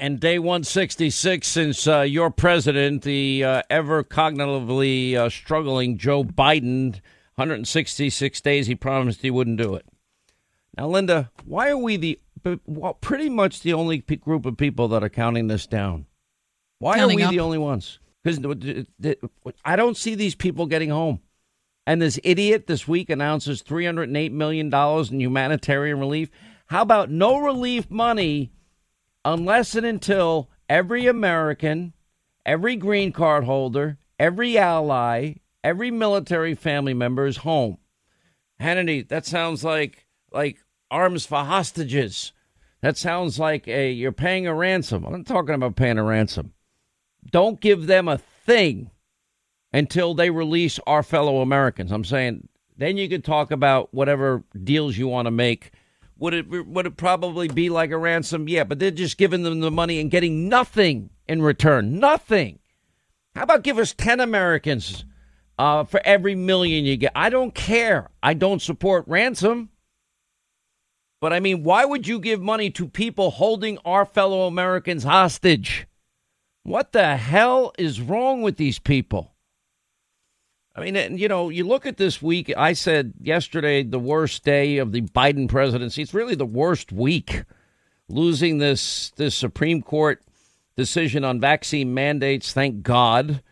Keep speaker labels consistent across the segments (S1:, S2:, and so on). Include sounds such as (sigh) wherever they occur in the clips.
S1: And day 166 since uh, your president, the uh, ever cognitively uh, struggling Joe Biden, 166 days he promised he wouldn't do it. Now, Linda, why are we the well, pretty much the only p- group of people that are counting this down? Why
S2: Counting
S1: are we
S2: up.
S1: the only ones? Because I don't see these people getting home. And this idiot this week announces $308 million in humanitarian relief. How about no relief money unless and until every American, every green card holder, every ally, every military family member is home? Hannity, that sounds like like arms for hostages. That sounds like a you're paying a ransom. I'm not talking about paying a ransom. Don't give them a thing until they release our fellow Americans. I'm saying then you could talk about whatever deals you want to make. Would it would it probably be like a ransom? Yeah, but they're just giving them the money and getting nothing in return. Nothing. How about give us 10 Americans uh, for every million you get? I don't care. I don't support ransom. But I mean, why would you give money to people holding our fellow Americans hostage? What the hell is wrong with these people? I mean, you know, you look at this week. I said yesterday the worst day of the Biden presidency. It's really the worst week. Losing this this Supreme Court decision on vaccine mandates, thank God.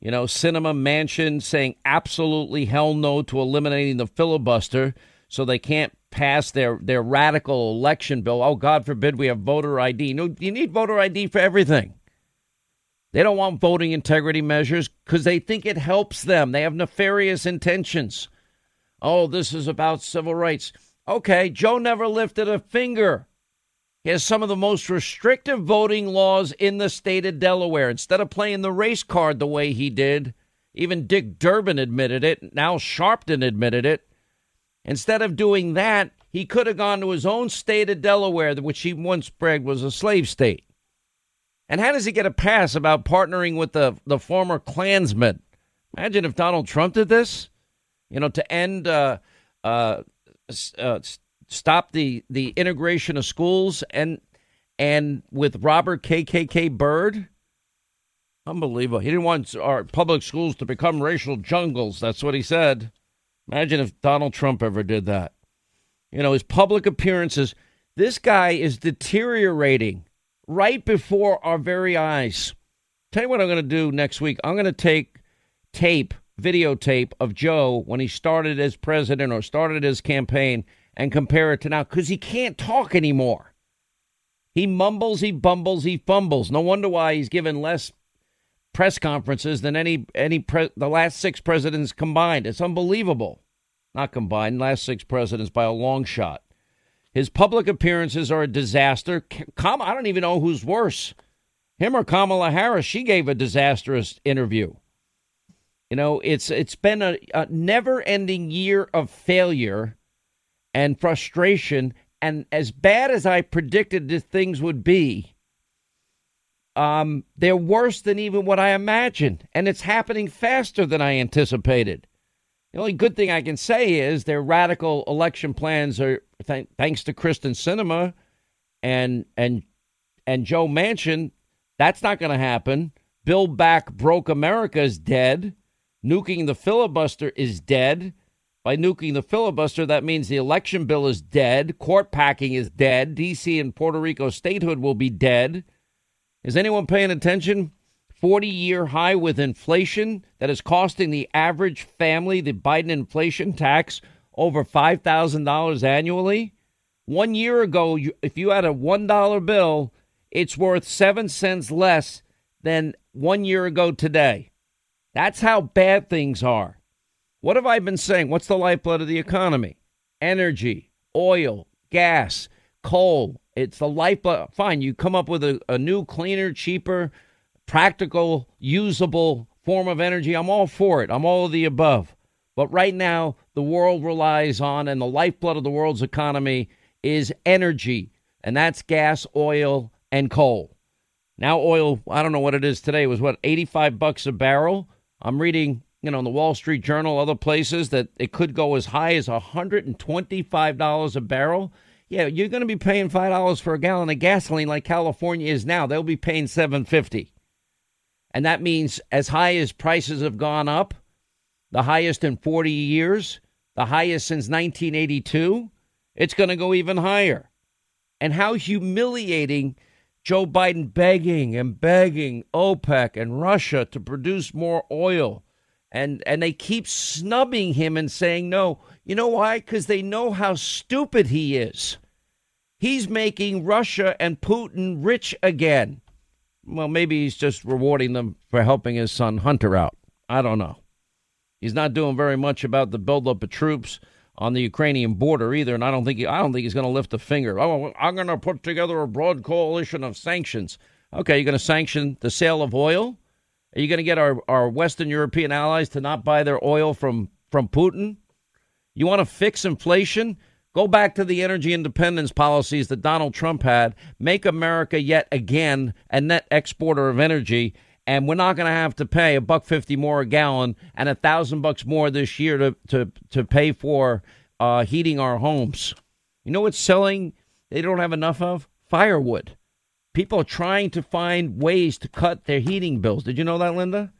S1: You know, Sinema Manchin saying absolutely hell no to eliminating the filibuster so they can't pass their, their radical election bill. Oh, God forbid we have voter ID. No, you need voter ID for everything. They don't want voting integrity measures because they think it helps them. They have nefarious intentions. Oh, this is about civil rights. Okay, Joe never lifted a finger. He has some of the most restrictive voting laws in the state of Delaware. Instead of playing the race card the way he did, even Dick Durbin admitted it. Now Sharpton admitted it. Instead of doing that, he could have gone to his own state of Delaware, which he once bragged was a slave state. And how does he get a pass about partnering with the, the former Klansmen? Imagine if Donald Trump did this, you know, to end, uh, uh, uh, stop the, the integration of schools and and with Robert KKK Byrd. Unbelievable. He didn't want our public schools to become racial jungles. That's what he said. Imagine if Donald Trump ever did that. You know, his public appearances. This guy is deteriorating right before our very eyes. Tell you what I'm going to do next week. I'm going to take tape, videotape of Joe when he started as president or started his campaign and compare it to now because he can't talk anymore. He mumbles, he bumbles, he fumbles. No wonder why he's given less press conferences than any any pre- the last six presidents combined. It's unbelievable. Not combined, last six presidents by a long shot. His public appearances are a disaster. Kam- I don't even know who's worse, him or Kamala Harris. She gave a disastrous interview. You know, it's it's been a, a never-ending year of failure and frustration. And as bad as I predicted that things would be, um, they're worse than even what I imagined, and it's happening faster than I anticipated. The only good thing I can say is their radical election plans are th- thanks to Kyrsten Sinema and and and Joe Manchin. That's not going to happen. Build back broke America is dead. Nuking the filibuster is dead. By nuking the filibuster, that means the election bill is dead. Court packing is dead. D.C. and Puerto Rico statehood will be dead. Is anyone paying attention? 40 year high with inflation that is costing the average family the Biden inflation tax over $5,000 annually. One year ago, if you had a $1 bill, it's worth 7 cents less than one year ago today. That's how bad things are. What have I been saying? What's the lifeblood of the economy? Energy, oil, gas, coal. It's the lifeblood. Fine, you come up with a, a new, cleaner, cheaper, practical, usable form of energy. I'm all for it. I'm all of the above. But right now, the world relies on, and the lifeblood of the world's economy is energy, and that's gas, oil, and coal. Now, oil, I don't know what it is today, it was what, 85 bucks a barrel? I'm reading, you know, in the Wall Street Journal, other places, that it could go as high as $125 a barrel. Yeah, you're going to be paying $5 for a gallon of gasoline like California is now. They'll be paying 750 And that means as high as prices have gone up, the highest in 40 years, the highest since 1982, it's going to go even higher. And how humiliating Joe Biden begging and begging OPEC and Russia to produce more oil. And, and they keep snubbing him and saying no. You know why? Because they know how stupid he is. He's making Russia and Putin rich again. Well, maybe he's just rewarding them for helping his son Hunter out. I don't know. He's not doing very much about the buildup of troops on the Ukrainian border either, and I don't think he, I don't think he's going to lift a finger. Oh, I'm going to put together a broad coalition of sanctions. Okay, you're going to sanction the sale of oil. Are you going to get our, our Western European allies to not buy their oil from from Putin? You want to fix inflation? Go back to the energy independence policies that Donald Trump had. Make America yet again a net exporter of energy and we're not going to have to pay a buck fifty more a gallon and a thousand bucks more this year to to to pay for uh, heating our homes. You know what's selling? They don't have enough of firewood. People are trying to find ways to cut their heating bills. Did you know that, Linda?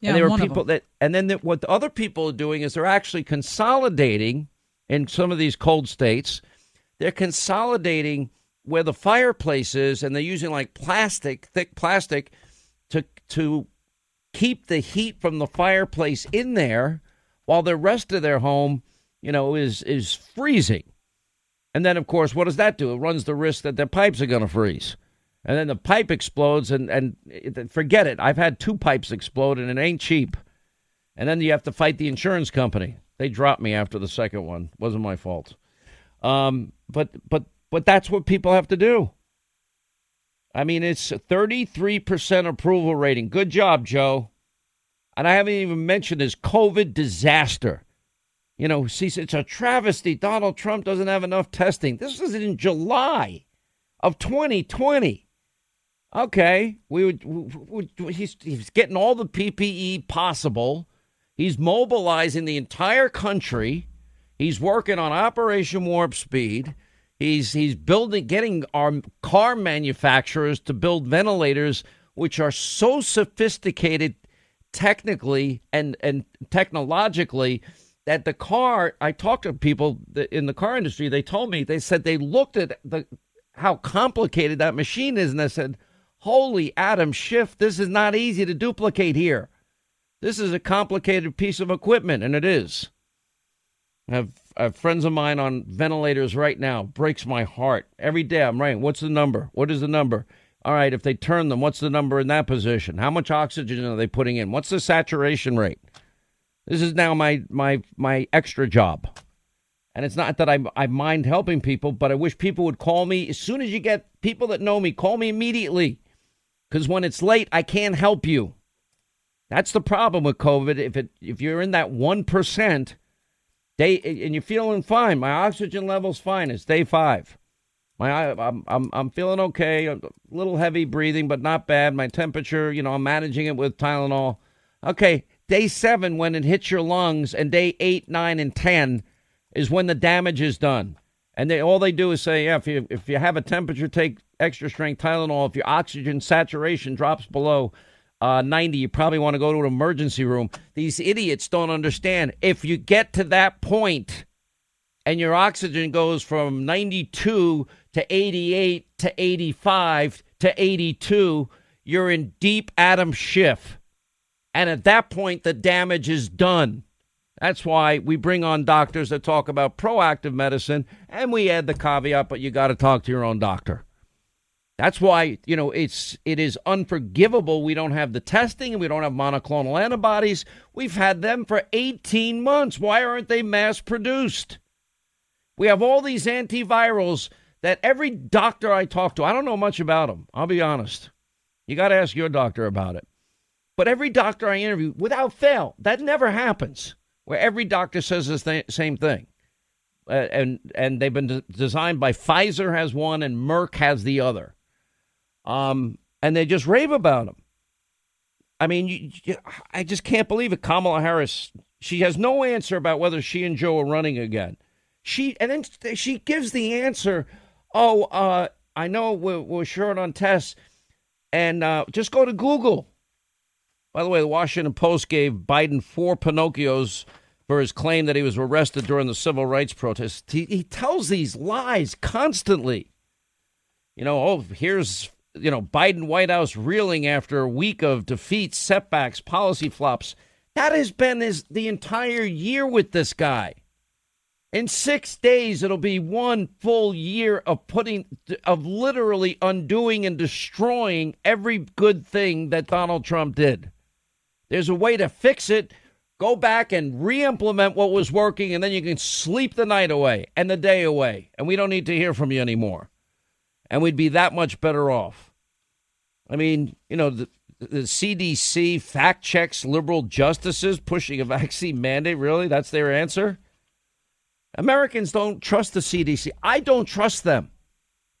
S2: Yeah,
S1: and there are people that, and then the, what the other people are doing is they're actually consolidating in some of these cold states. They're consolidating where the fireplace is, and they're using like plastic, thick plastic, to to keep the heat from the fireplace in there while the rest of their home, you know, is is freezing. And then of course, what does that do? It runs the risk that their pipes are going to freeze. And then the pipe explodes and and forget it. I've had two pipes explode and it ain't cheap. And then you have to fight the insurance company. They dropped me after the second one. Wasn't my fault. Um, but but but that's what people have to do. I mean, it's 33% approval rating. Good job, Joe. And I haven't even mentioned this COVID disaster. You know, see, it's a travesty. Donald Trump doesn't have enough testing. This is in July of 2020. Okay, we would. We, we, he's, he's getting all the PPE possible. He's mobilizing the entire country. He's working on Operation Warp Speed. He's he's building, getting our car manufacturers to build ventilators, which are so sophisticated, technically and and technologically, that the car. I talked to people in the car industry. They told me they said they looked at the how complicated that machine is, and they said, "Holy Adam Schiff, this is not easy to duplicate here. This is a complicated piece of equipment, and it is." I have I have friends of mine on ventilators right now. Breaks my heart. Every day I'm writing, what's the number? What is the number? All right, if they turn them, what's the number in that position? How much oxygen are they putting in? What's the saturation rate? This is now my my my extra job. And it's not that I, I mind helping people, but I wish people would call me as soon as you get people that know me, call me immediately. Because when it's late, I can't help you. That's the problem with COVID. If it if you're in that one percent, Day and you're feeling fine. My oxygen level's fine. It's day five. My I'm I'm I'm feeling okay. A little heavy breathing, but not bad. My temperature, you know, I'm managing it with Tylenol. Okay, day seven when it hits your lungs, and day eight, nine, and ten is when the damage is done. And they all they do is say, yeah, if you if you have a temperature, take extra strength Tylenol. If your oxygen saturation drops below uh, 90, you probably want to go to an emergency room. These idiots don't understand. If you get to that point, and your oxygen goes from 92 to 88 to 85 to 82, you're in deep Adam Schiff. And at that point, the damage is done. That's why we bring on doctors that talk about proactive medicine, and we add the caveat, but you got to talk to your own doctor. That's why, you know, it's it is unforgivable we don't have the testing and we don't have monoclonal antibodies. We've had them for 18 months. Why aren't they mass produced? We have all these antivirals that every doctor I talk to, I don't know much about them. I'll be honest. You got to ask your doctor about it. But every doctor I interview, without fail, that never happens where every doctor says the th- same thing. Uh, and and they've been de- designed by Pfizer has one and Merck has the other. Um, and they just rave about him. I mean, you, you, I just can't believe it. Kamala Harris, she has no answer about whether she and Joe are running again. She and then she gives the answer. Oh, uh, I know we're, we're short on tests, and uh, just go to Google. By the way, the Washington Post gave Biden four Pinocchios for his claim that he was arrested during the civil rights protest. He, he tells these lies constantly. You know, oh, here's, you know, Biden White House reeling after a week of defeats, setbacks, policy flops. That has been his, the entire year with this guy. In six days, it'll be one full year of putting, of literally undoing and destroying every good thing that Donald Trump did. There's a way to fix it. Go back and re implement what was working, and then you can sleep the night away and the day away. And we don't need to hear from you anymore. And we'd be that much better off. I mean, you know, the, the CDC fact checks liberal justices pushing a (laughs) vaccine mandate. Really? That's their answer? Americans don't trust the CDC. I don't trust them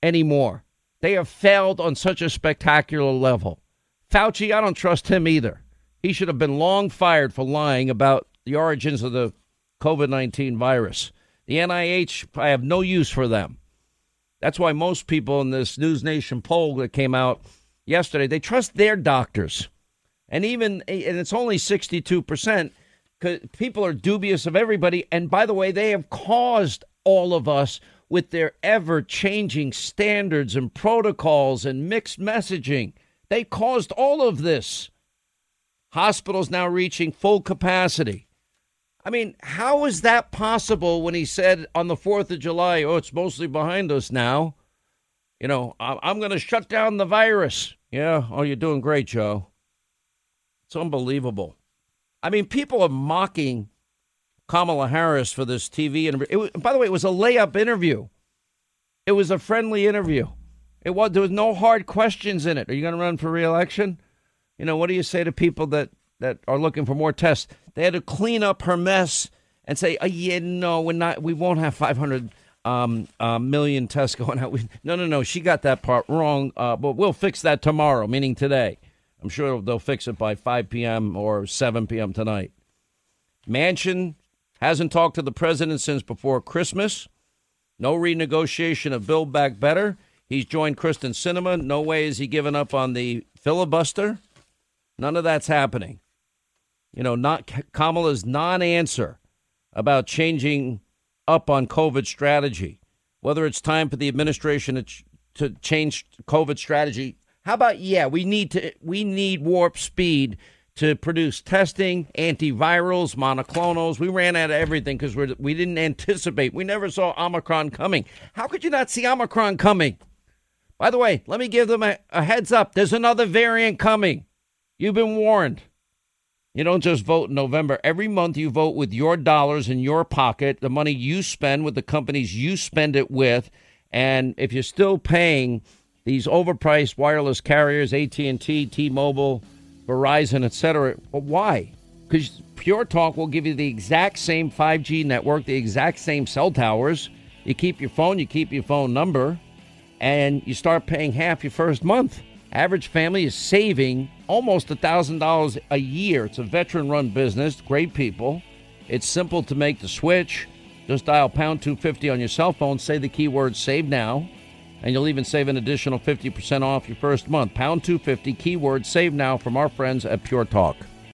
S1: anymore. They have failed on such a spectacular level. Fauci, I don't trust him either. He should have been long fired for lying about the origins of the COVID 19 virus. The NIH, I have no use for them. That's why most people in this News Nation poll that came out yesterday, they trust their doctors. And even, and it's only 62%, because people are dubious of everybody. And by the way, they have caused all of us with their ever changing standards and protocols and mixed messaging. They caused all of this. Hospitals now reaching full capacity. I mean, how is that possible when he said on the 4th of July, oh, it's mostly behind us now? You know, I'm going to shut down the virus. Yeah, oh, you're doing great, Joe. It's unbelievable. I mean, people are mocking Kamala Harris for this TV interview. It by the way, it was a layup interview. It was a friendly interview. It was there was no hard questions in it. Are you going to run for reelection? You know, what do you say to people that that are looking for more tests? They had to clean up her mess and say, oh, "Yeah, no, we're not. We won't have 500 um, uh, million tests going out." (laughs) We, no, no, no. She got that part wrong. Uh, but we'll fix that tomorrow, meaning today. I'm sure they'll fix it by 5 p.m. or 7 p.m. tonight. Manchin hasn't talked to the president since before Christmas. No renegotiation of Build Back Better. He's joined Kyrsten Sinema. No way is he giving up on the filibuster. None of that's happening. You know, not Kamala's non-answer about changing up on COVID strategy, whether it's time for the administration to, to change COVID strategy how about yeah, we need to we need warp speed to produce testing, antivirals, monoclonals. We ran out of everything because we we didn't anticipate. We never saw Omicron coming. How could you not see Omicron coming? By the way, let me give them a, a heads up. There's another variant coming. You've been warned. You don't just vote in November. Every month you vote with your dollars in your pocket, the money you spend with the companies you spend it with. And if you're still paying these overpriced wireless carriers, AT&T, T-Mobile, Verizon, etc. But why? Because Pure Talk will give you the exact same 5G network, the exact same cell towers. You keep your phone, you keep your phone number, and you start paying half your first month. Average family is saving almost $1,000 a year. It's a veteran run business, great people. It's simple to make the switch. Just dial pound 250 on your cell phone, say the keyword save now and you'll even save an additional 50% off your first month. Pound 250, keyword save now from our friends at Pure Talk.